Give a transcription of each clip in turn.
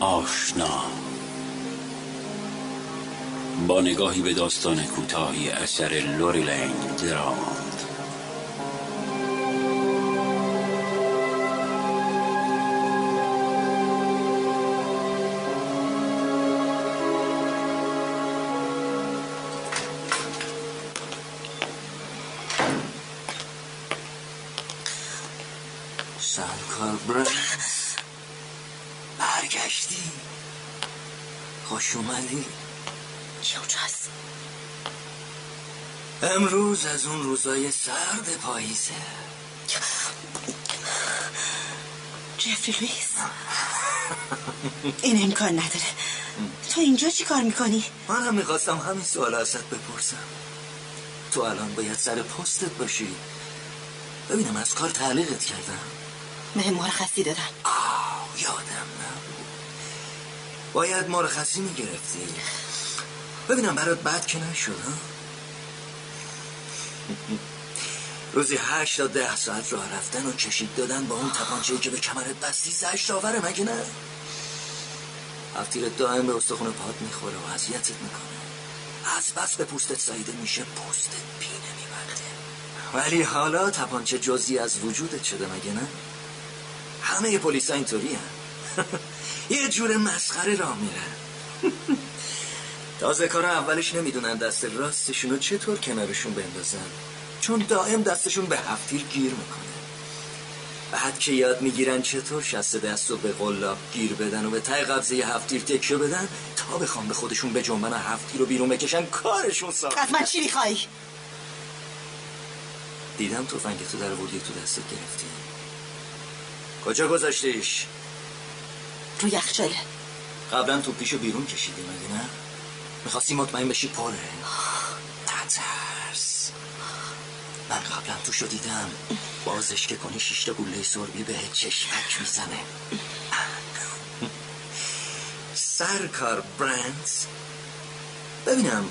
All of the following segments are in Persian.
آشنا. با نگاهی به داستان کوتاهی اثر لوری لنگ دراماند کجا هست؟ امروز از اون روزای سرد پاییزه. جفری لویس این امکان نداره. تو اینجا چی کار می‌کنی؟ من هم می‌خواستم همین سوال ازت بپرسم. تو الان باید سر پستت باشی. ببینم از کار تعلیقت کردم. به مرخصی دادن آه یادم. باید مرخصی می‌گرفتی. ببینم برات بد که نشد روزی هشت تا ده ساعت راه رفتن و کشید دادن با اون تپانچه‌ای که به کمرت بستی زشت آوره مگه نه؟ هفتیرت دائم به استخون پات می‌خوره و اذیتت می‌کنه. از بس به پوستت سایده میشه پوستت پینه میبنده ولی حالا تپانچه جزی از وجودت شده مگه نه؟ همه پلیسا اینطوری یه جور مسخره راه میرن تازه کار اولش نمی‌دونن دست راستشون رو چطور کنارشون بندازن. چون دائم دستشون به هفتیر گیر می‌کنه. بعد که یاد می‌گیرن چطور شست دست رو به قلاب گیر بدن و به تای قبضه هفتیر تکیه بدن تا بخوام به خودشون به جنبن هفتیر رو بیرون بکشن کارشون ساخت. از من چی می‌خوای؟ دیدم تو تو در وردی تو دستت گرفتی. کجا گذاشتیش؟ رو یخچاله قبلا تو پیشو بیرون کشیدی مگه نه؟ می‌خواستی مطمئن بشی پره. نترس. من قبلا تو شو دیدم. بازش که کنی شیشتا گوله سربی به چشمک می‌زنه. سرکار برندز ببینم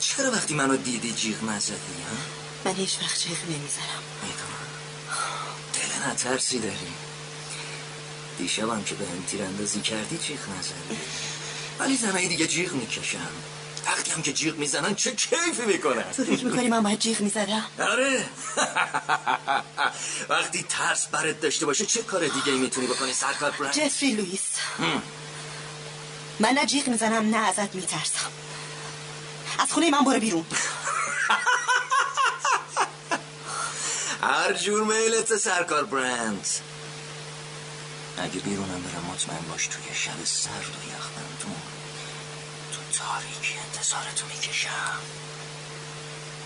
چرا وقتی منو دیدی جیغ نزدی ها؟ من هیچ وقت جیغ نمی‌زنم. می‌دونم. دل نترسی داری. دیشبم که به هم تیراندازی کردی جیغ نزدی ولی زنهای دیگه جیغ می‌کشم وقتی هم که جیغ می‌زنن چه کیفی می‌کنن؟ تو فکر می‌کنی من باید جیغ می‌زدم؟ آره. وقتی ترس برات داشته باشه چه کار دیگه می‌تونی بکنی سرکار برند جفری لویس من نه جیغ می‌زنم نه ازت میترسم. از خونه من برو بیرون. هر جور میلت سرکار برند اگه بیرونم برم مطمئن باش توی شب سرد و یخبندون تو تاریکی انتظارتو می‌کشم.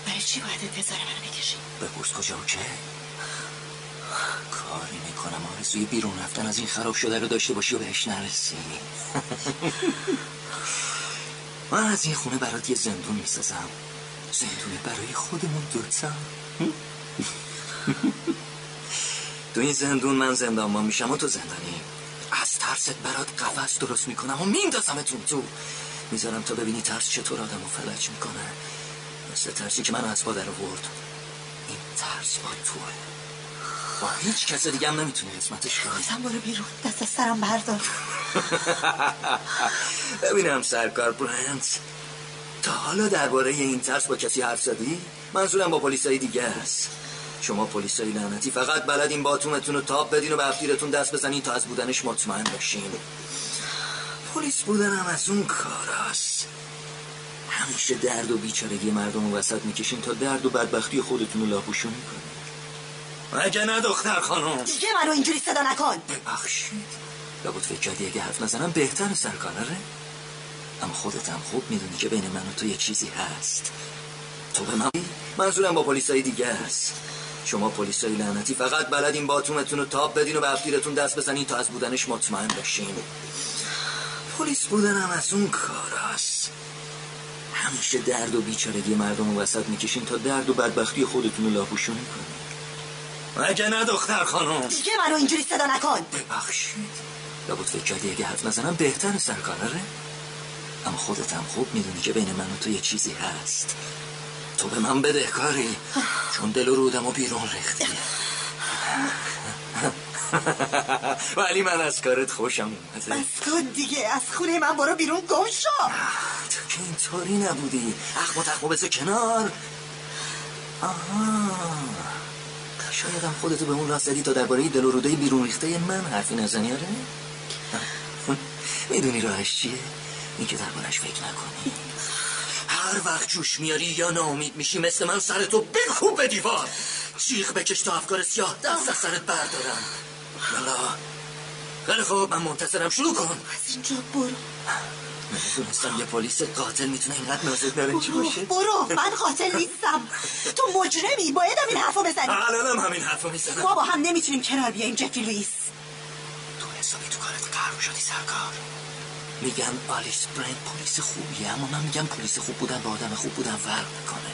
برای چی باید انتظار منو بکشی؟ بپرس کجا و چه کاری می‌کنم آرزوی بیرون رفتن از این خراب شده رو داشته باشی و بهش نرسی. من از این خونه برات یه زندون می‌سازم. زندونی برای خودمون دوتا تو این زندون من زندانبان میشم و تو زندانی. از ترست برات قفس درست می‌کنم و میندازمتون تو می‌ذارم تا ببینی ترس چطور آدم رو فلج می‌کنه. مثل ترسی که من از پادر ورد این ترس با توه. با هیچ کس دیگه هم نمی‌تونی قسمتش کنی. بازم برو بیرون. دست از سرم بردار. ببینم سرکار برنس تا حالا درباره این ترس با کسی حرف زدی؟ منظورم با پلیسای دیگه است شما پلیسای لعنتی فقط بلدین باتومتون رو تاب بدین و به افیرتون دست بزنین تا از بودنش مطمئن باشین پلیس بودن هم از اون کاراست همیشه درد و بیچارگی مردم رو وسط می‌کشین تا درد و بدبختی خودتون رو لاپوشون می‌کنین مگه نه دختر خانم؟ دیگه منو اینجوری صدا نکن. ببخشید. لابد فکر کردی اگه حرف نزنم بهتر سرکانره؟ اما خودت هم خوب می‌دونی که بین من و تو یه چیزی هست. تو به من منظورم با پلیسای دیگه است. شما پلیسای لعنتی فقط بلدین باتومتون رو تاب بدین و به افیرتون دست بزنین تا از بودنش مطمئن بشین پلیس بودن هم از اون کاراست همیشه درد و بیچارگی مردم رو وسط می‌کشین تا درد و بدبختی خودتون رو لاپوشون کنین. مگه نه دختر خانم؟ دیگه منو اینجوری صدا نکن. ببخشید. لابد فکر کردی اگه حرف نزنم بهتر سرکانره اما خودت هم خوب می‌دونی که بین من و تو یه چیزی هست. تو به من بده کاری. چون دل و رودم و بیرون ریختی. ولی من از کارت خوشم اومده. بس کن دیگه از خونه من برو بیرون گم شو. تو که اینطوری نبودی. اخم و تخم بذار کنار. آها. شایدم خودتو به اون راه زدی تا درباره دل و روده بیرون ریخته من حرفی نزنی آره؟ می‌دونی راهش چیه؟ این که دربارش فکر نکنی. هر وقت جوش میاری یا ناامید میشی مثل من سرتو بکوب به دیوار. جیغ بکش تا افکار سیاه دست از سرت بردارم. یالا. خیلی خوب من منتظرم. شروع کن. از اینجا برو. نمی‌دونستم یه پلیس قاتل می‌تونه اینقدر نازک نارنجی باشه. برو. من قاتل نیستم. تو مجرمی. بایدم این حرفو بزنی. الانم همین حرفو می‌زنم. ما با هم نمی‌تونیم کنار بیایم جفری لوئیس. تو حسابی تو کارت قرار شدی سرکار. میگن آلیس برند پلیس خوبیه اما من میگم پلیس خوب بودن با آدم خوب بودن فرق می‌کنه.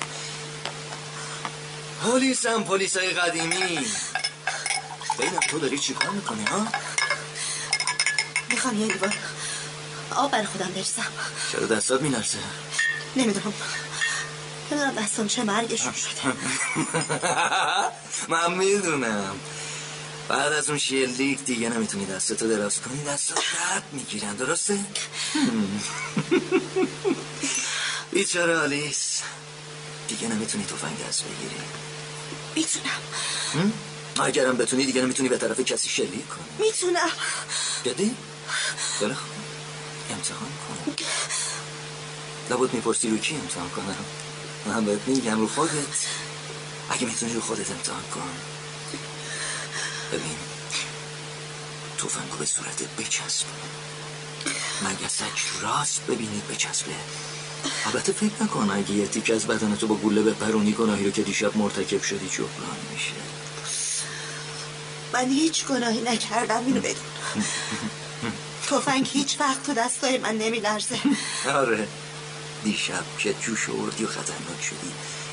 پلیس هم پلیس های قدیمی. ببینم تو داری چیکار می‌کنی ها؟ می‌خوام یه لیوان آب برای خودم بریزم. چرا دستات میلرزه؟ نمی‌دونم. نمی‌دونم دستم چه مرگشون. شده من می‌دونم. بعد از اون شلیک دیگه نمی‌تونی دستتو دراز کنی دستات درد می‌گیرن درسته؟ بیچاره آلیس دیگه نمی‌تونی تفنگ از بگیری. می‌تونم. اگرم بتونی دیگه نمی‌تونی به طرف کسی شلیک کنی. می‌تونم. جدی؟ خیلی خوب امتحان کن. لابد می‌پرسی رو کی امتحان کنم؟ من بهت میگم رو خودت. اگه می‌تونی رو خودت امتحان کن. ببین. توفنگو به صورتت بچسب. مگسک راست ببینید بچسبه؟ البته فکر نکن اگه یه تیک از بدنتو با گوله بپرونی گناهی رو که دیشب مرتکب شدی جبران میشه. من هیچ گناهی نکردم اینو بدون توفنگ هیچ وقت تو دستای من نمیلرزه. آره. دیشب که جوش آوردی و خطرناک شدی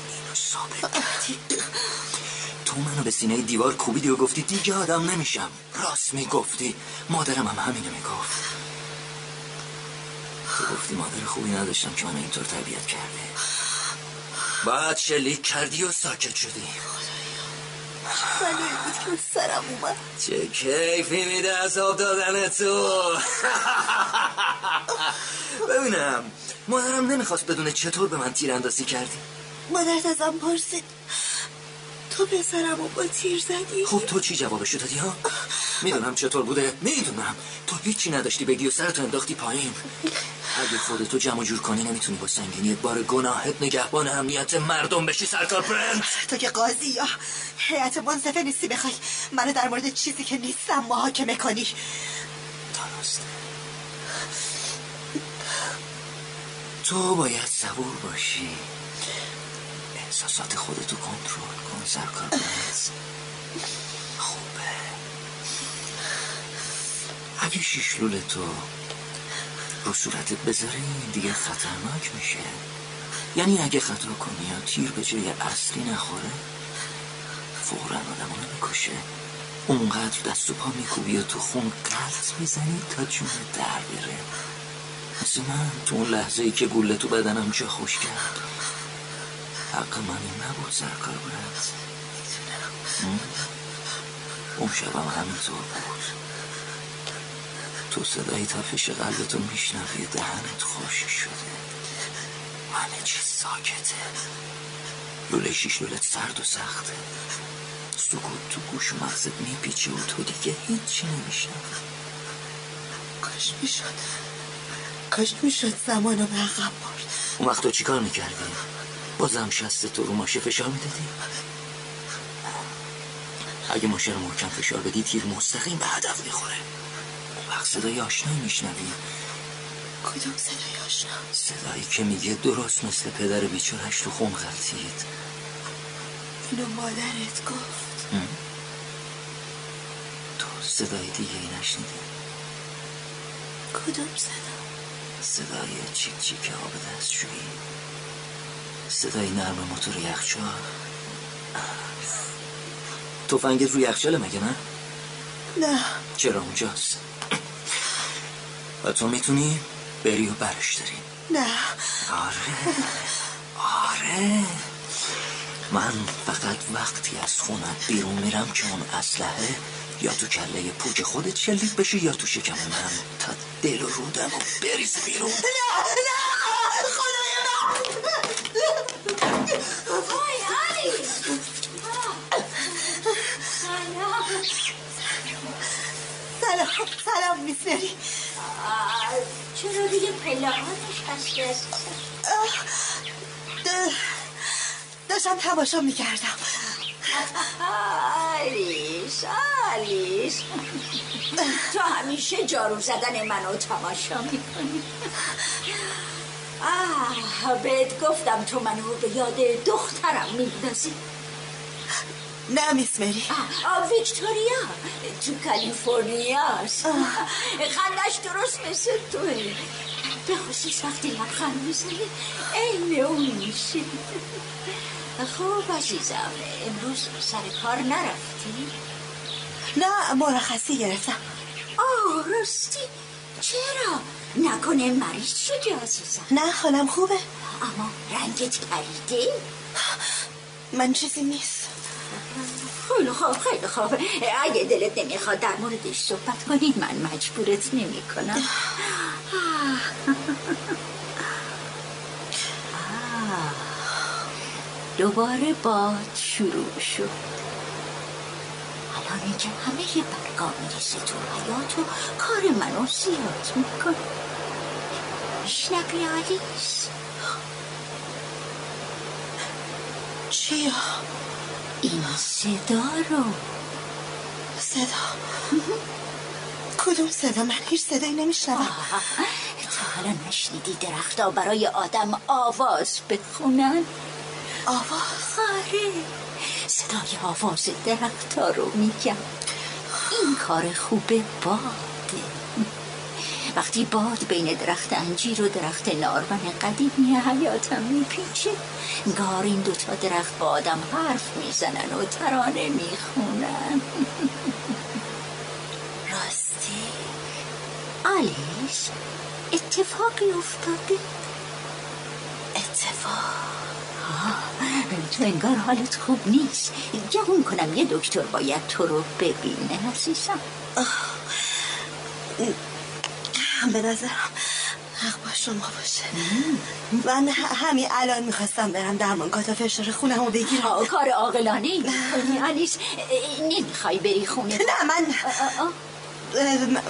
اینو ثابت کردی تو منو به سینه دیوار کوبیدی و گفتی دیگه آدم نمیشم. راست می‌گفتی. مادرم هم همینو می‌گفت. تو گفتی مادر خوبی نداشتم که منو اینطور تربیت کرده. بعد شلیک کردی و ساکت شدی. من بود که سرم اومد. چه کیفی میده عذاب دادن تو. ببینم مادرم نمی‌خواست بدونه چطور به من تیراندازی کردی. مادرت ازم پرسید. تو پسرم رو با تیر زدی؟ خب تو چی جوابشو دادی ها؟ می‌دونم چطور بوده. می‌دونم. تو هیچی نداشتی بگی و سرتو انداختی پایین. اگه خودتو جمع جور کنی نمی‌تونی با سنگینی بار گناهت نگهبان امنیت مردم بشی سرکار برند تو که قاضی یا. هیئت منصفه نیستی بخوای منو در مورد چیزی که نیستم محاکمه کنی. درسته تو باید صبور باشی. احساسات خودتو کنترل کن سرکار. خوبه. اگه شیشلول تو رو صورتت بذاری دیگه خطرناک میشه. یعنی اگه خطا کنی یا تیر به جای اصلی نخوره فورا آدمو نمی‌کشه اونقدر دست و پا میکوبی و تو خون قلط می‌زنی تا جون در بره. مثل من تو اون لحظه ای که گوله تو بدنم جا خوش کرد. حق من این نبود سرکار برد اون شبم همینطور بود. تو صدای تفش قلبتو میشنوی دهنت خوش شده. همه چیز ساکته. لوله شیش لولت سرد و سخته. سکوت تو گوش و مغزت میپیچه و تو دیگه هیچی نمیشنوی. کاش می‌شد. کاش می‌شد زمانو به عقب برد. اون وقت تو چیکار می‌کردی؟ بازم شست تو رو ماشه فشار می‌دادی؟ اگه ماشه رو محکم فشار بدی تیر مستقیم به هدف می‌خوره. وقت صدای آشنایی میشنوی؟ کدوم صدای آشنا؟ صدایی که میگه درست مثل پدر بیچارش تو خون غلطید. اینو مادرت گفت. تو صدای دیگه ای نشنیدی؟ کدوم صدا؟ صدای چیک چیک آب دستشویی. صدای نرم موتور یخچال. تفنگت روی یخچاله مگه نه؟ نه. چرا اونجاست؟ و تو می‌تونی بری و برش داری. نه. آره. آره. من فقط وقتی از خونت بیرون میرم که اون اسلحه یا تو کله پوک خودت شلیک بشی یا تو شکم من. تا دل و رودم و بریز بیرون. نه نه خدای من سلام سلام میس مری. چرا روی پله ها نشستی داشتم تماشا می‌کردم. آلیس آلیس تو همیشه جارو زدن منو تماشا می‌کنی. آه بهت گفتم تو منو به یاد دخترم میندازی. نه میس مری. آه ویکتوریا. تو کالیفرنیاست. خندش درست مثل توه. به خصوص وقتی لبخند می‌زنی این اون میشی. خب عزیزم امروز سر کار نرفتی؟ نه مرخصی گرفتم. آه راستی. چرا؟ نکنه مریض شدی عزیزم. نه حالم خوبه. اما رنگت پریده؟ من چیزی نیست. خیلی خوب خیلی خوب. اگه دلت نمی‌خواد در موردش صحبت کنی من مجبورت نمی کنم دوباره باد شروع شد. الان که همه برگا می‌رسه تو حیات و کار منو زیاد می‌کنه. میشنوی آلیس چیا؟ این صدا رو. صدا. کدوم صدا؟ من هیچ صدایی نمیشنوم. تا حالا نشنیدی درختا برای آدم آواز بخونن؟ آواز؟ آره. صدای آواز درختا رو میگم. این کار خوبه باده. وقتی باد بین درخت انجیر و درخت نارون قدیمی حیاتم میپیچه گار این دوتا درخت با آدم حرف می‌زنن و ترانه می‌خونن. راستی آلیس اتفاقی افتاده؟ اتفاق؟ تو انگار حالت خوب نیست. گمون کنم یه دکتر باید تو رو ببینه عزیزم. به نظرم حق با شما باشه. من همین الان می‌خواستم برم درمانگاه تا فشار خونم رو بگیرم کار عاقلانه آلیس نمی‌خوای بری خونه؟ نه من من-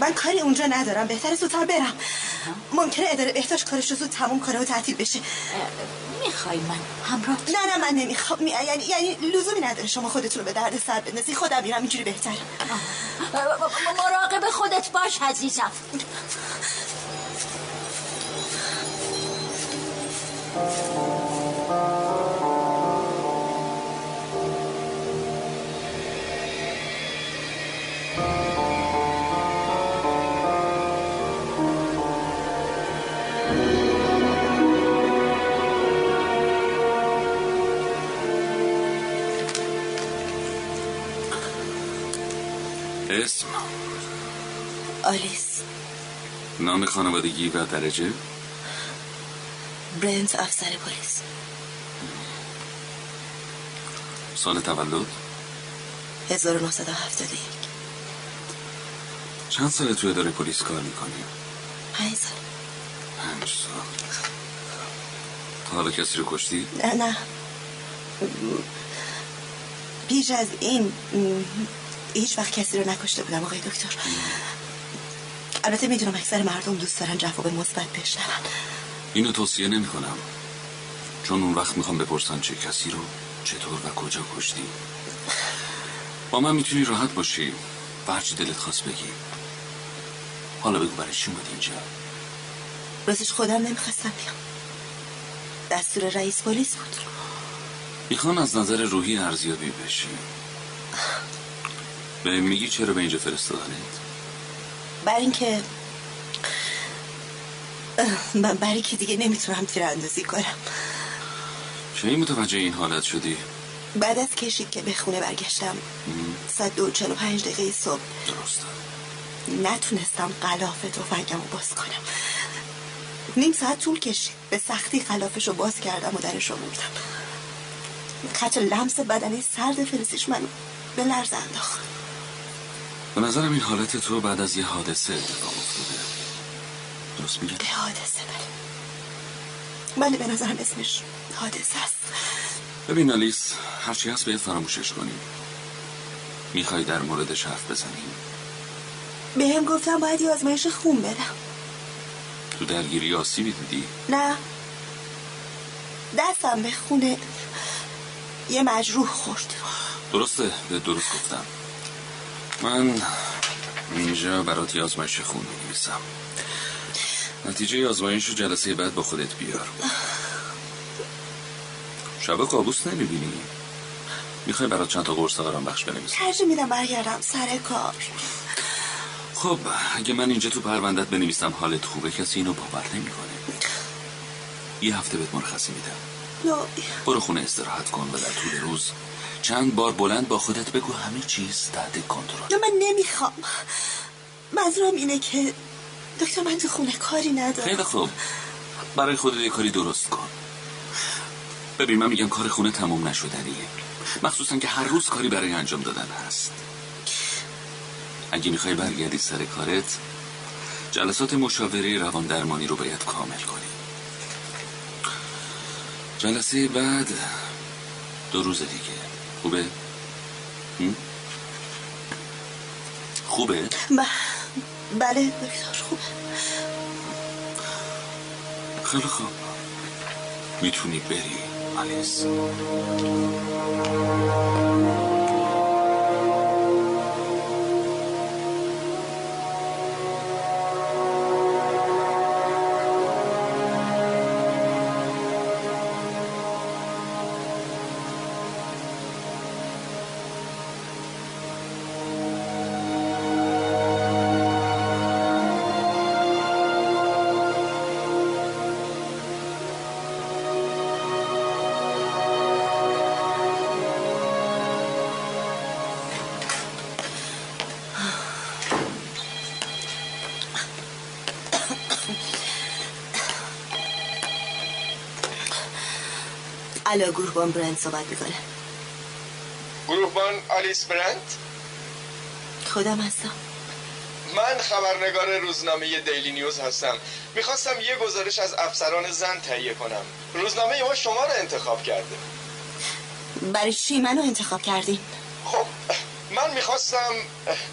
من کاری اونجا ندارم. بهتره زودتر برم. ممکنه اداره بهداشت کارش رو زود تموم کنه و تعطیل بشه. می‌خوای من همراه نه نه من نمی‌خوام می- یعنی یعنی لزومی نداره شما خودتون رو به درد سر بندازی. خودم میرم اینجوری بهتره. مراقب خودت باش عزیزم. اسم؟ آلیس. نام خانوادگی و درجه؟ برنز افسر پلیس. سال تولد؟ 1971 چند سال توی اداره پلیس کار می‌کنی؟ پنج سال. پنج سال. تا حالا کسی رو کشتی؟ نه نه. پیش از این هیچ وقت کسی رو نکشته بودم آقای دکتر. البته می‌دونم اکثر مردم دوست دارن جواب مثبت بشنون. اینو توصیه نمی کنم چون اون وقت می‌خوام بپرسن چه کسی رو چطور و کجا کشتی با من می‌تونی راحت باشی. و هرچی دلت خواست بگی. حالا بگو برای چی اومدی اینجا؟ راستش خودم نمی‌خواستم بیام. دستور رئیس پلیس بود. می‌خوان از نظر روحی ارزیابی بشی. به میگی چرا به اینجا فرستادنت؟ برای اینکه من برای که دیگه نمی‌تونم تیراندازی کنم. کی متوجه این حالت شدی؟ بعد از کشید که به خونه برگشتم. ساعت دو و چل و پنج دقیقه صبح. درسته. نتونستم قلاف تفنگم رو باز کنم. نیم ساعت طول کشید. به سختی قلافش رو باز کردم و درش رو بردم. خط لمس بدنی سرد فلزیش من به لرز انداخت. به نظرم این حالت تو بعد از یه حادثه اتفاق افتاده. درست میگم؟ حادثه بله. بله به نظرم اسمش حادثه است. ببین آلیس هرچی هست باید فراموشش کنیم. می‌خوای در موردش حرف بزنیم؟ به هم گفتم باید یه آزمایش خون بدم. تو درگیری آسیبی دیدی؟ نه. دستم به خونه یه مجروح خورد. درسته به درست گفتم. من اینجا برات یه آزمایش خون می‌نویسم. نتیجه آزمایش رو جلسه بعد با خودت بیار. شبا کابوس نمی‌بینی؟ می‌خوای برات چند تا قرص آرام بخش بنویسم ترجیح میدم برگردم سر کار. خب اگه من اینجا تو پروندت بنویسم حالت خوبه کسی اینو باور نمی‌کنه. یه هفته بهت مرخصی میدم. برو خونه استراحت کن و در طول روز چند بار بلند با خودت بگو همه چیز تحت کنترل. نه من نمی‌خوام. منظورم اینه که دکتر من تو خونه کاری ندارم خیلی خوب. برای خودت یه کاری درست کن. ببین من میگم کار خونه تموم نشدنیه. مخصوصا که هر روز کاری برای انجام دادن هست. اگه می‌خوای برگردی سر کارت جلسات مشاوره روان درمانی رو باید کامل کنی. جلسه بعد دو روز دیگه. خوبه؟ خوبه؟ ب- بله دکتر خوب خیلی خوب می‌تونی بری آلیس علا گروهبان برند صحبت می‌کنه. گروهبان آلیس برند؟ خودم هستم. من خبرنگار روزنامه دیلی نیوز هستم. می‌خواستم یه گزارش از افسران زن تهیه کنم. روزنامه ما شما رو انتخاب کرده. برای چی منو انتخاب کردین؟ خب من می‌خواستم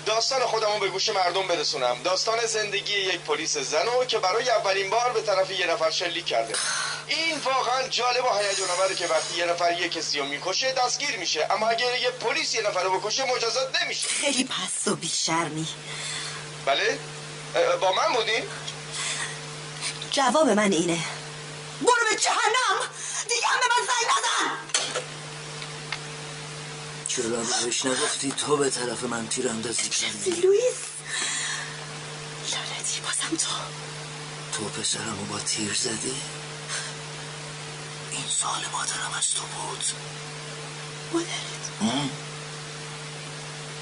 داستان خودم رو به گوش مردم برسونم. داستان زندگی یک پلیس زنو که برای اولین بار به طرف یه نفر شلیک کرده. این واقعا جالب و هیجان آوره که وقتی یه نفر یه کسی رو می‌کشه دستگیر میشه. اما اگر یه پلیس یه نفر رو بکشه مجازات نمیشه. خیلی پست و بیشرمی. بله؟ با من بودین؟ جواب من اینه. برو به جهنم! دیگه هم به من زنگ نزن! چرا بهش نگفتی؟ تو به طرف من تیر اندازی کردی. لوئیس لعنتی بازم تو. تو پسرمو با تیر زدی؟ این سال مادرم از تو بود. مادرت؟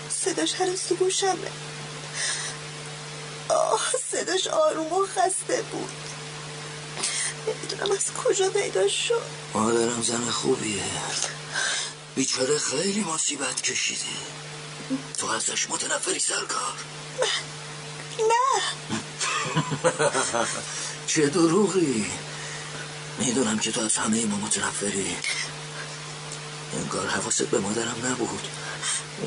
صداش هنوز تو گوشمه. آه صداش آروم و خسته بود. نمی‌دونم از کجا پیدا شد. مادرم زن خوبیه. بیچاره خیلی مصیبت کشیده. تو ازش متنفری سرکار. نه. چه دروغی. می‌دونم که تو از همه ما متنفری انگار حواست به مادرم نبود.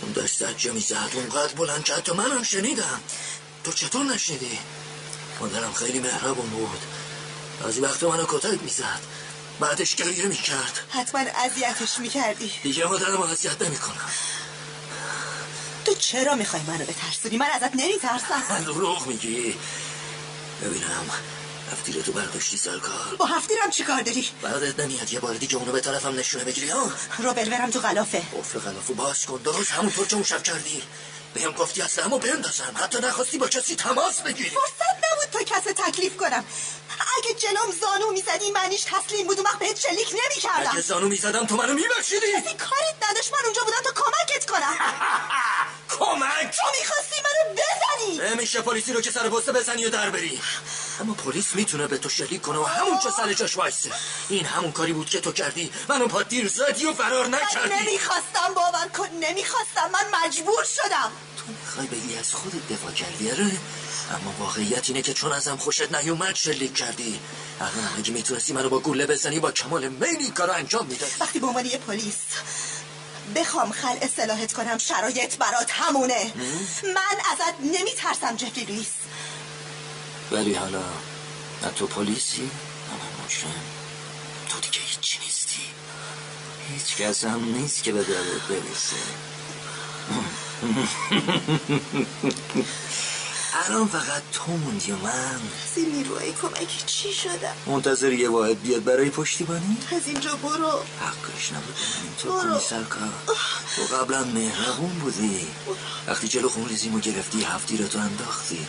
اون دست زجه می‌زد اونقدر بلند که حتی منم شنیدم. تو چطور نشنیدی؟ مادرم خیلی مهربون بود. بعضی وقت منو کتک می‌زد. بعدش گریه می‌کرد. حتما اذیتش می‌کردی. دیگه مادرم اذیت نمی‌کنم. تو چرا می‌خوای منو بترسونی؟ من ازت نمیترسم. دروغ میگی. ببینم. هفتیره تو برداشتی سرکار با هفتیرم چی کار داری؟ بعدت نمیاد. یه بار دیگه اونو به طرفم نشونه بگیری ها؟ روبل برم تو غلافه. قفل غلافو باز کن. درست همونطور که اون شب کردی. بهم گفتی اصلا همو بندازم. حتی نخواستی با کسی تماس بگیری. فرصت نبود تو کس تکلیف کنم. اگه جلوم زانو می‌زدی معنیش تسلیم بود. وقت بهت شلیک اگه نمی‌کردم زانو می‌زدم تو منو میبخشیدی. کسی کاریت نداشت من اونجا بودم تا کمکت کنم. کمک؟ تو می‌خواستی منو بزنی. نمیشه پلیسی رو که سر پسته بزنی و در بری. اما پلیس می‌تونه به تو شلیک کنه و همون چه سر جاش وایسه. این همون کاری بود که تو کردی. منو پا دیر زدی و فرار من نکردی. نمی‌خواستم باور کن. نمی‌خواستم. من مجبور شدم. می‌خوای بگی از خودت دفاع کردی اره اما واقعیت اینه که چون ازم خوشت نیومد شلیک کردی. الان اگه می‌تونستی منو با گوله بزنی با کمال میل کارو انجام می‌دادی. وقتی به عنوان یه پلیس بخوام خل اصلاحت کنم شرایط برات همونه. من ازت نمیترسم جفری لویس ولی حالا نه تو پلیسی نه من مجرم تو دیگه هیچی نیستی. هیچ کس هم نیست که به دردت برسه الان فقط تو موندی و من. از این نیروهای کمکی چی شدم منتظر یه واحد بیاد برای پشتیبانی از اینجا برو. حقش نبود. تو برو. کنی سرکار. تو قبلا مهربون بودی. وقتی جلو خون ریزیمو گرفتی هفتی رو تو انداختی.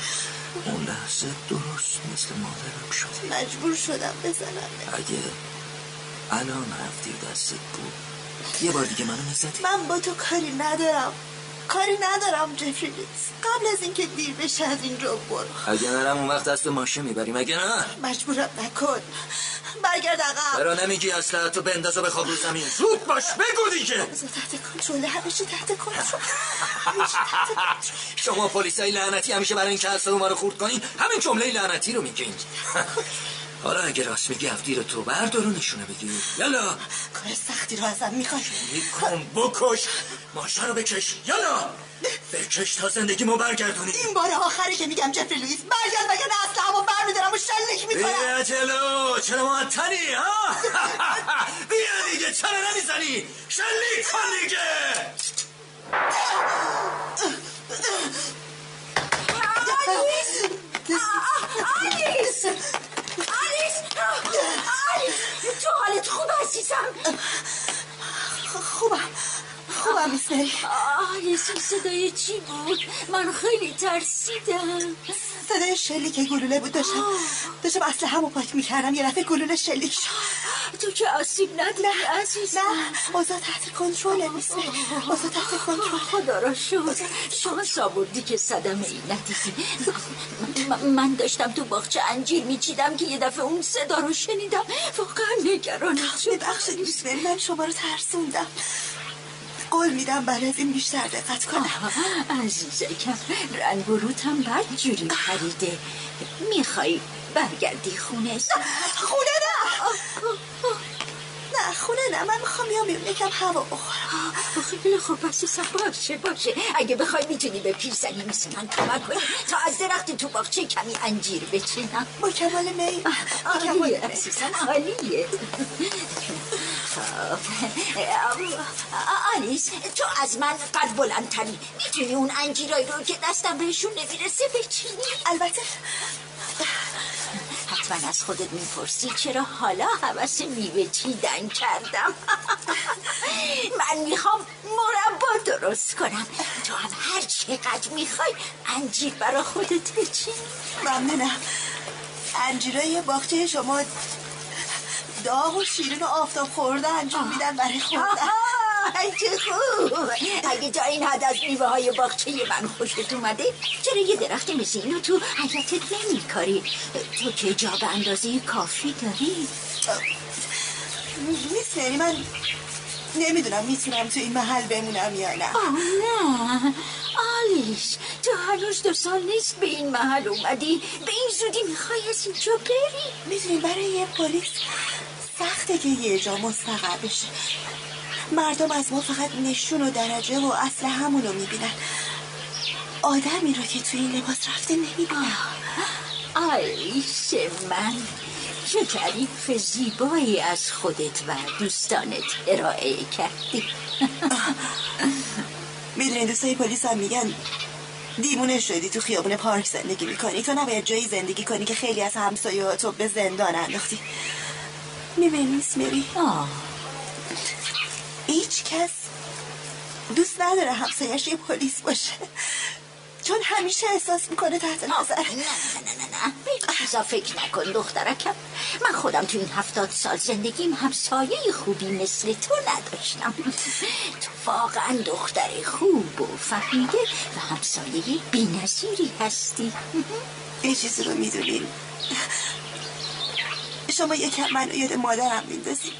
اون لحظه درست مثل مادرم شدی مجبور شدم بزنم. اگه الان هفتی دستت بود یه بار دیگه منو می‌زدی من با تو کاری ندارم. کاری ندارم جفری قبل از اینکه دیر بشه از اینجا برو. اگه نرم اون وقت دست ماشه می‌بریم. اگه نه؟ مجبورم نکن. برگرد عقب. برا نمیگی اصلا تو بنداز و بخواب رو زمین؟ زود باش بگو دیگه. تحت کنترل همیشه تحت کنترل. شما پلیسای لعنتی همیشه برای اینکه اصلا ما رو خورد کنین همین جمله لعنتی رو میگین. حالا اگه راست میگی هفتی رو تو بردار و نشونه بگیر یالا کار سختی رو ازم می‌خوای کن بکش ماشه رو بکش یالا بکش تا زندگیمو برگردونی این بار آخری که میگم جفری لویس برگرد وگرنه اصلا همو برمیدارم و شلیک می‌کنم بیا جلو چرا معطلی ها بیا دیگه چرا نمی‌زنی شلیک کن دیگه آلیس آلیس آلیس تو حالت خوب عزیزم خوبم خوبم آلیس این صدای چی بود؟ من خیلی ترسیدم. صدای شلیک گلوله بود. داشتم داشتم اصلا همو پاک می‌کردم. یه دفعه گلوله شلیک شد. تو که آسیب نداری عزیزم. نه. اوضاع تحت کنترل میس مری اوضاع تحت کنترل. خدا را شد شانس آوردی که صدمه ای ندیدی من داشتم تو باغچه انجیر میچیدم که یه دفعه اون صدا رو شنیدم. واقعا نگرانت شد ببخشید میس مری من شما رو ترسوندم. قول میدم بعد از این بیشتر دقت کنم. عزیزکم رنگ و روت هم بد جوری پریده. می‌خوای برگردی خونه؟ خونه نه. نه خونه نه. من می‌خوام بیام بیرون یکم هوا بخورم. خیلی خوب عزیزم باشه باشه. اگه بخوای می‌تونی به پیرزنی مثل من کمک کنی. تا از درخت تو باغچه کمی انجیر بچینم. با کمال میل. با کمال عالیه. عزیزم عالیه. خب آلیس تو از من قد بلندتری. می‌تونی اون انجیرایی رو که دستم بهشون نمی‌رسه بچینی؟ البته. حتما از خودت می‌پرسی چرا حالا حوث میوه چیدن کردم؟ من می‌خوام مربا درست کنم. تو هم هر چقدر می‌خوای انجیر برا خودت بچین ممنونم. انجیرای باغچه شما داغ و شیرین و آفتاب خورده انجام میدن برای خوردن چه خوب. اگه تا این حد از میوه های باغچه من خوشت اومده چرا یه درخت مثل اینو تو حیاتت نمی کاری تو که جا به اندازه کافی داری. یعنی من نمی‌دونم می‌تونم تو این محل بمونم یا نه. آه نه. آلیس تو هنوز دو سال نیست به این محل اومدی. به این زودی می‌خوای از اینجا بری. می‌دونی برای یه پلیس سخته که یه جا مستقر بشه. مردم از ما فقط نشون و درجه و اصل همونو می‌بینن. آدمی رو که تو این لباس رفته نمی‌بینن آلیس من. چه تعریف زیبایی از خودت و دوستانت ارائه کردی. می‌دونی دوستای پلیس هم میگن دیوونه شدی تو خیابون پارک زندگی می‌کنی. تو نباید جایی زندگی کنی که خیلی از همسایه تو به زندان انداختی. میس مری؟ آه. هیچ کس دوست نداره همسایش یه پلیس باشه. چون همیشه احساس می‌کنه تحت نظر. نه نه نه نه چیزا فکر نکن دخترکم. من خودم تو این هفتاد سال زندگیم همسایه خوبی مثل تو نداشتم. تو واقعا دختر خوب و فهمیده و همسایه بینظیری هستی. یه چیزی رو می‌دونین شما یکم منو یاد مادرم میندازی؟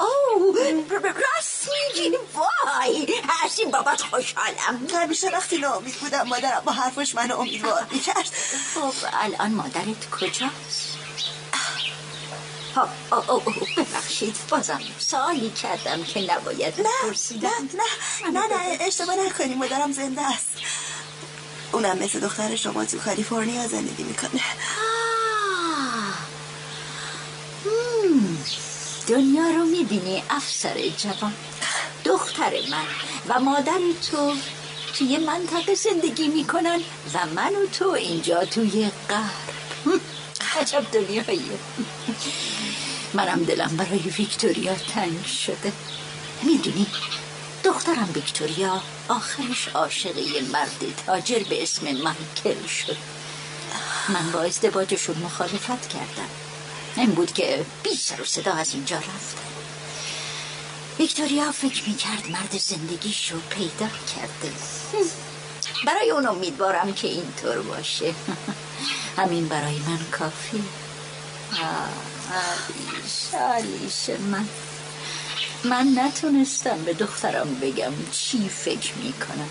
او راست میگی وای این بابت خوشحالم. همیشه وقتی ناامید بودم مادرم با حرفش منو امیدوار می‌کرد. خب الان مادرت کجاست؟ ببخشید بازم سوالی کردم که نباید نه نه نه نه نه اشتباه نکنی مادرم زنده است. اونم مثل دختر شما تو کالیفرنیا زندگی می‌کنه. دنیا رو می‌بینی افسر جوان. دختر من و مادر تو توی منطقه زندگی می‌کنن و من و تو اینجا توی غرب. عجب دنیاییه. منم دلم برای ویکتوریا تنگ شده. می‌دونی دخترم ویکتوریا آخرش عاشق یه مرد تاجر به اسم مایکل شد. من با ازدواجشون مخالفت کردم. این بود که بی سر و صدا از اینجا رفتم ویکتوریا فکر می‌کرد مرد زندگیشو پیدا کرده. برای اون امیدوارم که اینطور باشه. همین برای من کافی آلیش آلیش من. من نتونستم به دخترم بگم چی فکر می‌کنم.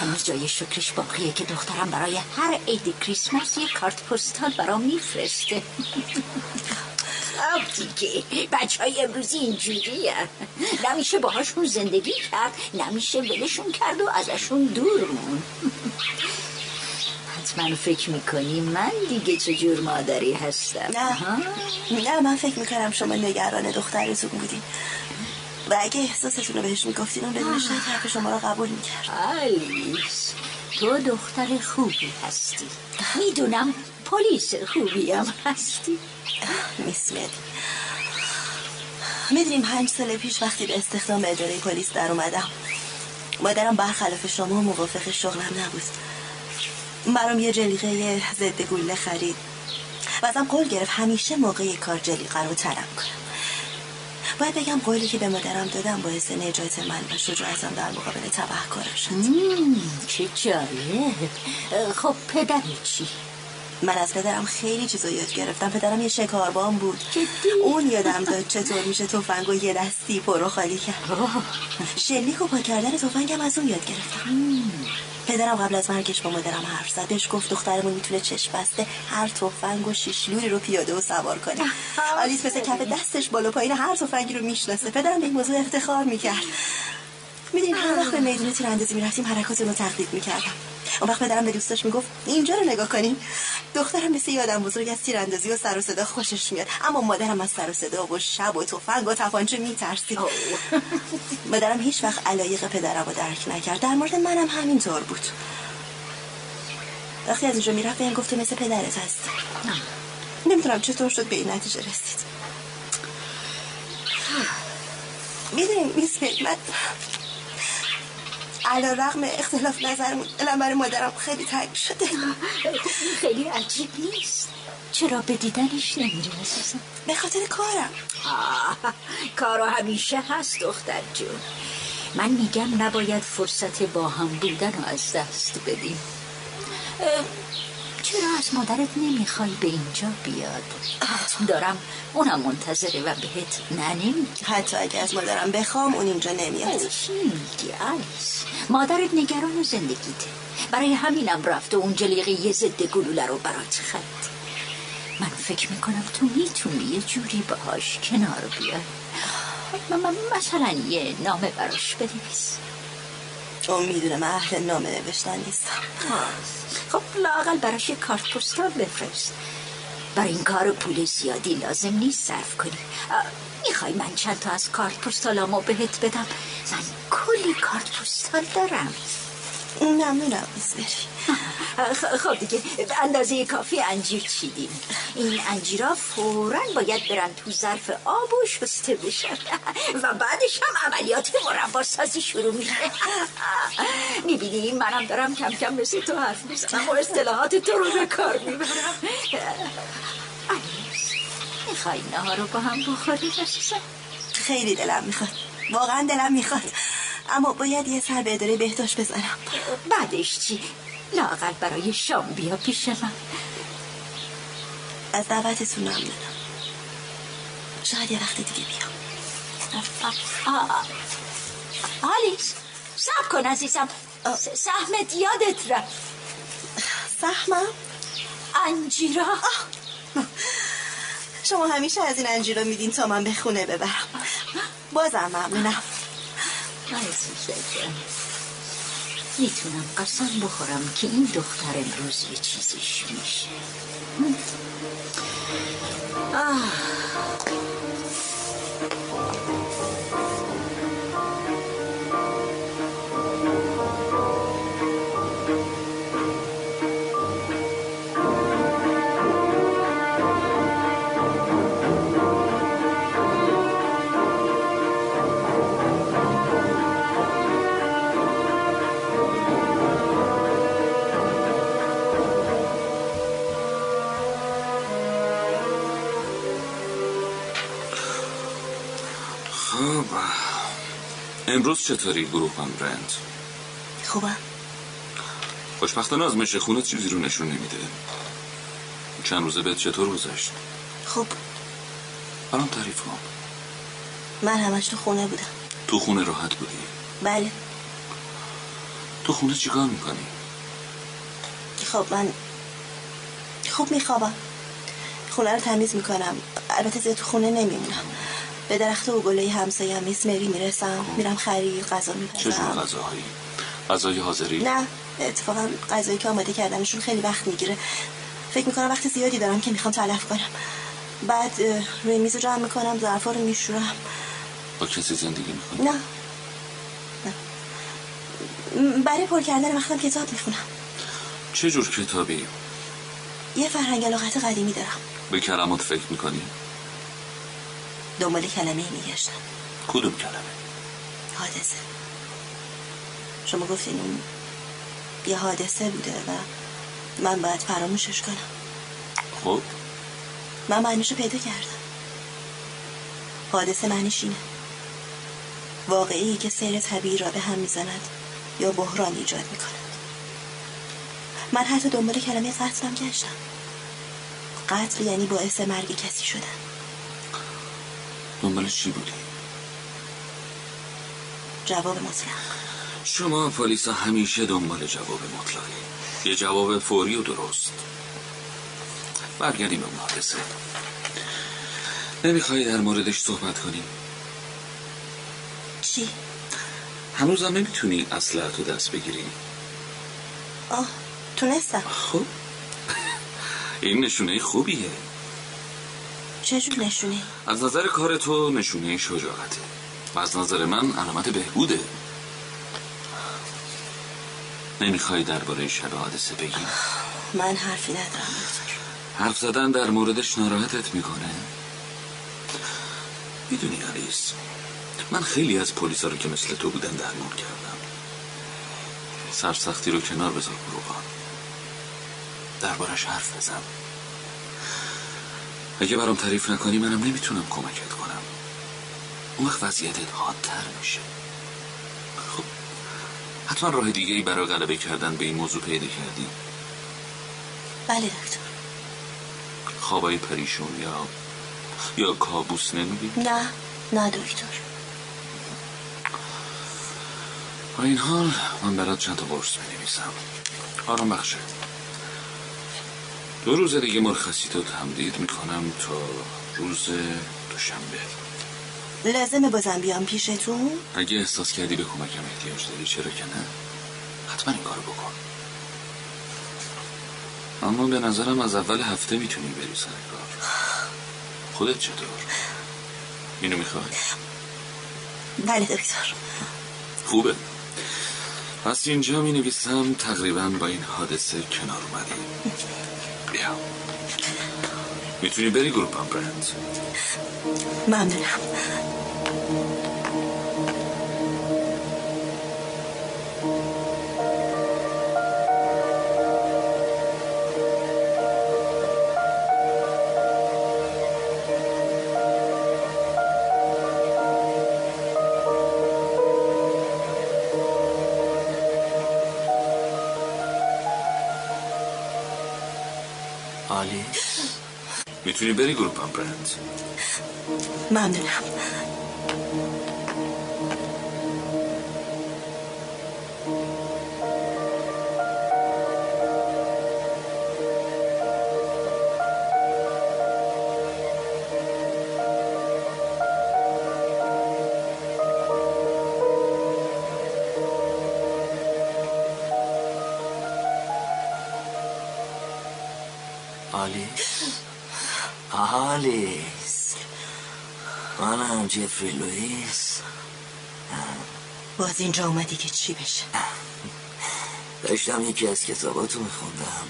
هنوز جای شکرش باقیه که دخترم برای هر عید کریسمس یه کارت پستال برام میفرسته. خب دیگه. بچه های امروزی اینجوری نمیشه باهاشون زندگی کرد نمیشه ولشون کرد و ازشون دور مون حتما فکر می‌کنی من دیگه چجور مادری هستم نه. نه من فکر می‌کنم شما نگران دخترتون بودین و اگه احساستون رو بهش می‌گفتین اون بدون شک حرف شما رو قبول می‌کرد. آلیس تو دختر خوبی هستی. می‌دونم پلیس خوبی هم هستی. میس می‌دونیم پنج سال پیش وقتی به استخدام اداره پلیس در اومدم. مادرم برخلاف شما موافق شغلم نبود. برام یه جلیقه ضد گوله خرید. و ازم قول گرفت همیشه موقع کار جلیقه رو ترم کنم. باید بگم قولی که به مادرم دادم باعث نجات من و شجاعتم در مقابل تبهکارم شد. چه جالب. خب پدر چی؟ من از پدرم خیلی چیزا یاد گرفتم. پدرم یه شکاربان بود. اون یادم داد چطور میشه تفنگ و یه دستی پرو خالی کرد. شلیک و پا کردن تفنگم از اون یاد گرفتم. پدرم قبل از مرگش با مادرم حرف زد. بهش گفت دخترمون می‌تونه چشم بسته هر تفنگ و شیشلوری رو پیاده و سوار کنه. آلیس مثل کف دستش بالا پایین هر تفنگی رو می‌شناسه. پدرم به این موضوع افتخار می‌کرد. میدین هر وقت به میدون تیراندازی می‌رفتیم حرکات رو تقلید می‌کردم. اون وقت پدرم به دوستاش می‌گفت اینجا رو نگاه کنین. دخترم مثل یادم بزرگ از تیراندازی و سر و صدا خوشش میاد. اما مادرم از سر و صدا و شب و تفنگ و تپانچه میترسید مادرم هیچ وقت علایق پدرم رو درک نکرد. در مورد منم همینطور بود. وقتی از اینجا می‌رفت این گفته مثل پدرت هست. نمی‌دونم چطور شد به این نتیجه رسید. می‌دونیم میس من علا رقم اختلاف نظر دلم برای مادرم خیلی تنگ شده. خیلی عجیب نیست. چرا به دیدنش نمیری عزیزم به خاطر کارم. کارو همیشه هست دختر جون. من میگم نباید فرصت با هم بودن رو از دست بدیم. چرا از مادرت نمی‌خوای به اینجا بیاد؟ حتم دارم اونم منتظره و بهت نه حتی اگه از مادرم بخوام اون اینجا نمیاد. چی میگی آلیس مادرت نگران زندگیته. برای همینم رفته اون جلیقه یه ضد گلوله رو برات خرید. من فکر می‌کنم تو می‌تونی یه جوری باهاش کنار بیای. مثلا یه نامه براش بنویس. اون می‌دونه من اهل نامه نوشتن نیستم. خب لاقل براش یه کارت پستال بفرست. برای این کار پول زیادی لازم نیست صرف کنی. می‌خوای من چند تا از کارت پستالامو بهت بدم؟ من کلی کارت پستال دارم. ممنونم بری خب دیگه به اندازه کافی انجیر چیدیم. این انجیرا فورا باید برن تو ظرف آب و شسته بشن. و بعدش هم عملیات مربا سازی شروع میشه. می‌بینی منم دارم کم کم مثل تو حرف می‌زنم و اصطلاحات تو رو به کار می‌برم. علیس می‌خوای نهار رو با هم بخوریم خیلی دلم می‌خواد. واقعا دلم می‌خواد. اما باید یه سر به اداره بهداشت بزنم. بعدش چی؟ لاغل برای شام بیا پیش من. از دعوتتون ممنونم. شاید یه وقت دیگه بیام. آلیس سب کن عزیزم. سهمت یادت رفت. سهمم؟ انجیرا. شما همیشه از این انجیرا میدین تا من به خونه ببرم. بازم ممنونم. می‌تونم قسم بخورم که این دختر امروز یه چیزیش میشه. آه خب. امروز چطوری گروه هم برند خوبم خوشبختانه آزمایش خونه چیزی رو نشون نمیده. چند روزه بهت چطور گذشت؟ خوب. برام تعریف کن. من همش تو خونه بودم. تو خونه راحت بودی؟ بله. تو خونه چیکار می‌کنی؟ خب من خوب میخوابم. خونه رو تمیز می‌کنم. البته زیاد تو خونه نمیمونم. به درخت و گله همسایه هم میس مری می‌رسم. میرم خرید غذا چه جور میپزم غذاهایی؟ غذای حاضری؟ نه اتفاقا غذایی که آماده کردنشون خیلی وقت می‌گیره. فکر می‌کنم وقت زیادی دارم که می‌خوام تلف کنم. بعد روی میز رو جمع می‌کنم ظرفا رو میشورم. با کسی زندگی می‌کنی؟ نه. نه. برای پر کردن وقتم کتاب می‌خونم. چه جور کتابی؟ یه فرهنگ لغت قدیمی دارم. به کلمات فکر می‌کنی؟ دنبال کلمه میگشتم. کدوم کلمه؟ حادثه. شما گفتین اون یه حادثه بوده و من باید فراموشش کنم. خب؟ من معنیشو پیدا کردم. حادثه معنیش اینه. واقعی که سیر طبیعی را به هم می‌زند یا بحران ایجاد می‌کند. من حتی دنبال کلمه قتلم گشتم. قتل یعنی باعث مرگ کسی شدن. دنبال چی بودی جواب مطلق. شما پلیسا همیشه دنبال جواب مطلقی. یه جواب فوری و درست. برگردیم به اون حادثه نمی‌خوای در موردش صحبت کنیم چی؟ هنوزم نمی‌تونی اصلحت رو دست بگیری. آه تونستم. خب. این نشونه خوبیه. چجور نشونی؟ از نظر کار تو نشونه شجاعته. و از نظر من علامت بهبوده. نمی‌خوای درباره شب حادثه بگی؟ من حرفی ندارم حرف زدن در موردش ناراحتت می‌کنه؟ می‌دونی آلیس من خیلی از پلیسا رو که مثل تو بودن درمان کردم. سرسختی رو کنار بذار بروغان دربارش حرف بزن. اگه برام تعریف نکنی منم نمی‌تونم کمکت کنم. اون وقت وضعیتت حادتر میشه. خب حتما راه دیگه ای برای غلبه کردن به این موضوع پیدا کردی؟ بله دکتر. خوابای پریشون یا یا کابوس نمی‌بینی نه نه دکتر. با این حال من برات چند تا قرص بنویسم آرام بخشه دو روز دیگه مرخصی تو تمدید می‌کنم تا روز دوشنبه. لازمه بازم بیام پیشتون؟ اگه احساس کردی به کمکم احتیاج داری چرا که نه؟ حتما این کارو بکن. اما به نظرم از اول هفته می‌تونی بری سر کار. خودت چطور؟ اینو می‌خوای؟ بله دکتر. خوبه. پس اینجا می نویسم تقریبا با این حادثه کنار اومدی. بیا. می‌تونی بری گروپ هم برند ممنونم. آلیس می‌تونی بری گروپ برند ممنونم آلیس منم جفری لویس باز اینجا اومدی که چی بشه؟ داشتم یکی از کتاباتو میخوندم.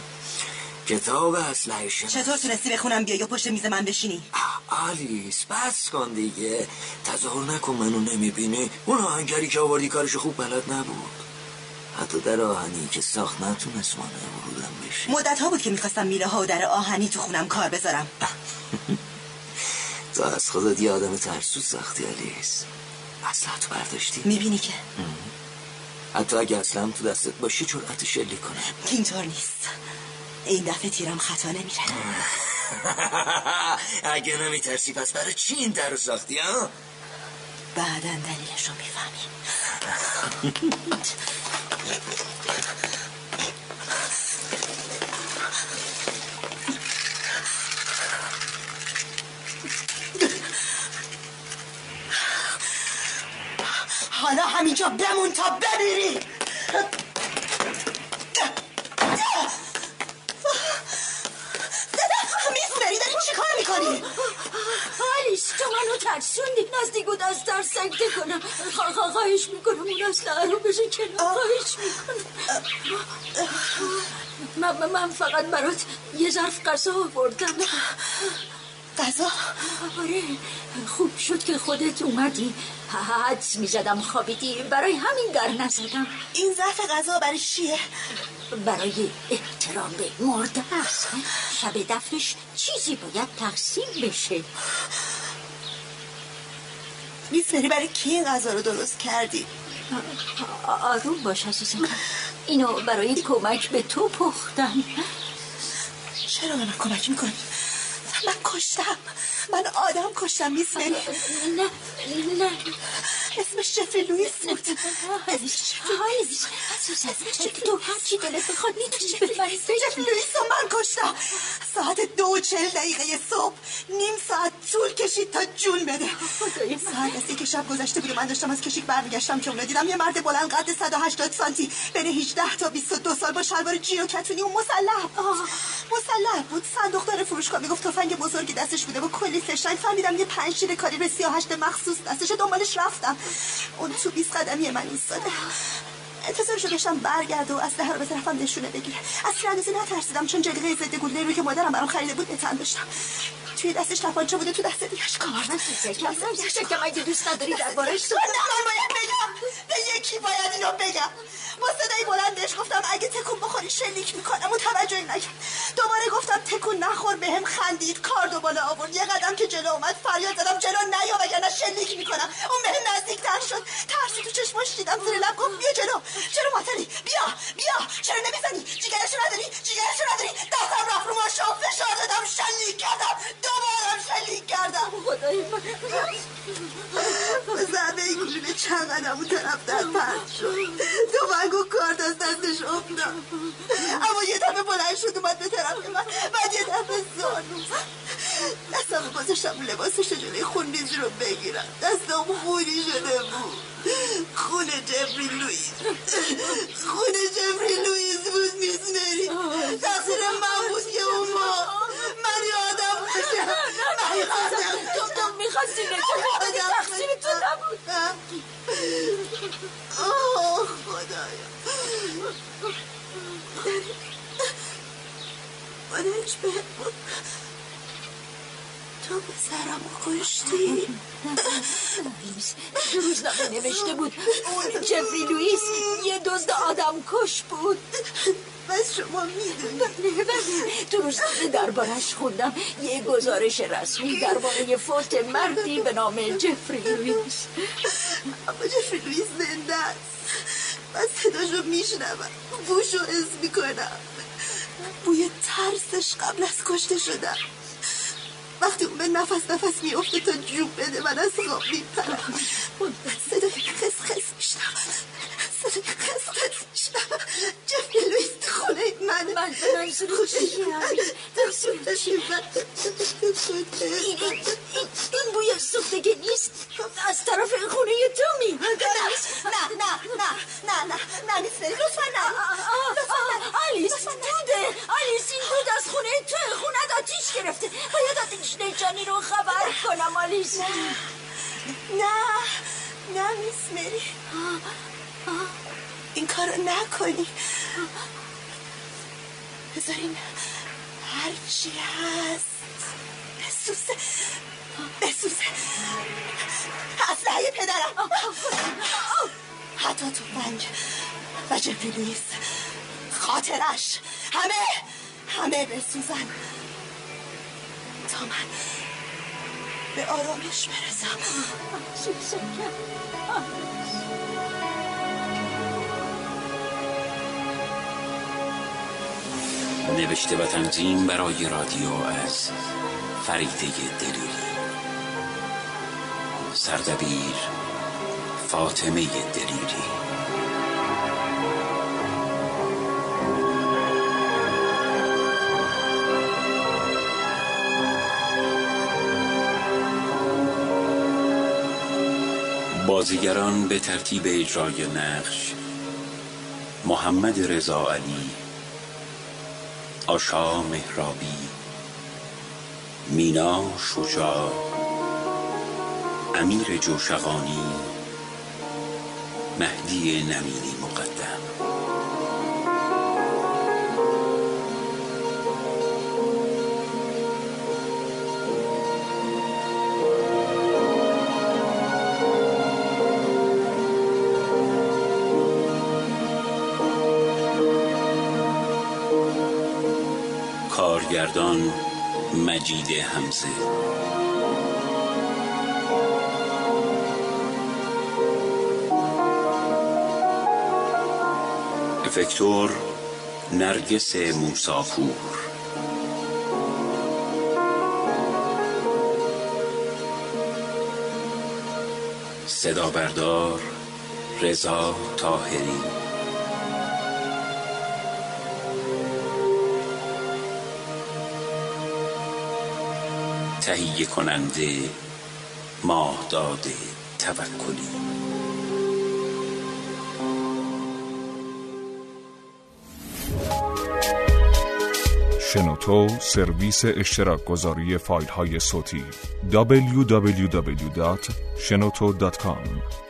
کتاب اسلحه چطور تونستی بخونم بیا یا پشت میز من بشینی؟ آلیس بس کن دیگه. تظاهر نکن منو نمی‌بینی. اون آهنگری که آوردی کارش خوب بلد نبود. حتی در آهنی که ساخت نتونست مانع ورودم بشه. مدت ها بود که می‌خواستم میله ها و در آهنی تو خونم کار بذارم. تو از خودت یه آدم ترسو ساختی آلیس اصلا تو برداشتی؟ می‌بینی که؟ حتی اگه اصلا تو دستت باشی جرأت شلی کنه اینطور نیست. این دفعه تیرم خطا نمیره. اگه نمیترسی پس برای چی این در رو ساختی ها؟ بعدا دلیلش رو می‌فهمی. حالا همینجا بمون تا بمیری. میسمری داری چی کار می‌کنی؟ آلیس تو منو ترسوندی. نزدیک و دست در سکته کنم. خواهش می‌کنم اون اسلحه رو بشه کنار. خواهش می‌کنم. من, من فقط برات یه ظرف غذا آوردم. غذا؟ آره خوب شد که خودت اومدی. حدس می‌زدم خوابیدی برای همین گر نزدم این ظرف غذا برای چیه؟ برای احترام به مرده است شب دفنش چیزی باید تقسیم بشه میسمری برای کی این غذا رو درست کردی؟ آروم باش عزیزم اینو برای کمک به تو پختم چرا به من کمک می‌کنی؟ من کشتم. من آدم کشتم میسمری نه نه. اسمش جفری لویس بود. اسمش تو هر چی دلت بخواد می‌تونی به من جفری لویس رو من کشتم. ساعت دو و چل دقیقه صبح نیم ساعت طول کشید تا جون بده. ساعت از که شب گذشته بود من داشتم از کشیک برمیگشتم که اونو دیدم یه مرد بلند قد 180 سانتی. بین 18 تا 22 سال با شلوار جی و کتونی و مسلح. مسلح بود. صندوق داره فروشگاه. می‌گفت تفنگ بزرگی دستش بوده. با کلی فشنگ فهمیدم یه پنج شیر کالیبر 38 مخصوص دستش دنبالش رفتم. اون تو 20 قدمی من ایستاده انتظارشو داشتم برگرده و اسلحه رو به طرفم نشونه بگیره. از تیراندازی نترسیدم چون جلیقه ضد گلوله رو که مادرم برام خریده بود به تن داشتم. توی دستش تپانچه بوده تو دست دیگهش کار که مگه دوست نداری دربارش من باید بگم. به یکی باید اینو بگم. با صدای بلند بهش گفتم اگه تکون بخوری شلیک می‌کنم. و توجهی نکرد. دوباره گفتم تکون نخور بهم خندید. کار دو بالا آورد. یه قدم که جلو اومد فریاد زدم جلو نیا وگرنه شلیک می‌کنم. اون بهم نزدیک تر شد. ترسی تو چشماش دیدم زیر لب گفت بیا جلو. چرا ماتلی بیا بیا چرا نمی‌زنی؟ جیگرشو نداری؟ جیگرشو نداری؟ دستم رفت رو ماشا فشار دادم شلیک کردم. دوباره شلیک کردم. خدای من. ضربه این گلوله چند قدم اون طرف در پرد شد. تو کارت از دستش افتاد. اما یه دفعه بلند شد اومد به طرف من. بعد یه دفعه زانو دستم گذاشتم لباسش جلوی خون ریزی رو بگیرم. دستم خونی شده بود. خون جفری لویز خون جفری لویز بود میزنری تقصیر من بود که اون ما من یادم باشم. من یادم تو تو می‌خواستی نجات تقصیر تو نبود. آه خدایا. خودش بهت تو پسرم کشتی روزنامه نوشته بود اون جفری لوئیس یه دزد آدم کش بود بس شما می‌دونی تو روزنامه دربارش خوندم یه گزارش رسمی درباره فوت مردی به نام جفری لوئیس اما جفری لوئیس زنده است من صداشو میشنوم بوشو حس می‌کنم بوی ترسش قبل از کشته شدم وقتی اون به نفس نفس میفته تا جوب بده من از خواب میپرم صدای خس خس میشنم صدای خس خس میشنم جفی لویس تو خونه من من به منظور چیه این بوی سوختگی نیست از طرف خونه تو می نه نه نه نه نه نه نه نیست لطفا نه آلیس دوده آلیس این دود از خونه آتیش گرفته. باید آتیش نجانی رو خبر کنم آلیس. نه. نه. میس مری این کارو نکنی. بذارین هرچی هست. بسوزه. بسوزه. اسلحه پدرم. حتی تو فنج و جفری لویس خاطرش. همه همه بسوزن. من به آرامش برسم. نوشته و تنظیم برای رادیو از فریده دلیری سردبیر فاطمه دلیری بازیگران به ترتیب اجرای نقش محمد رضا علی آشا مهرابی مینا شجاع امیر جوشقانی مهدی نمینی مجید همزه افکتور نرگس موساپور. صدا بردار رضا تاهری تهیه کننده ماهداد توکلی. شنوتو سرویس اشتراک گذاری فایل های صوتی www.shenoto.com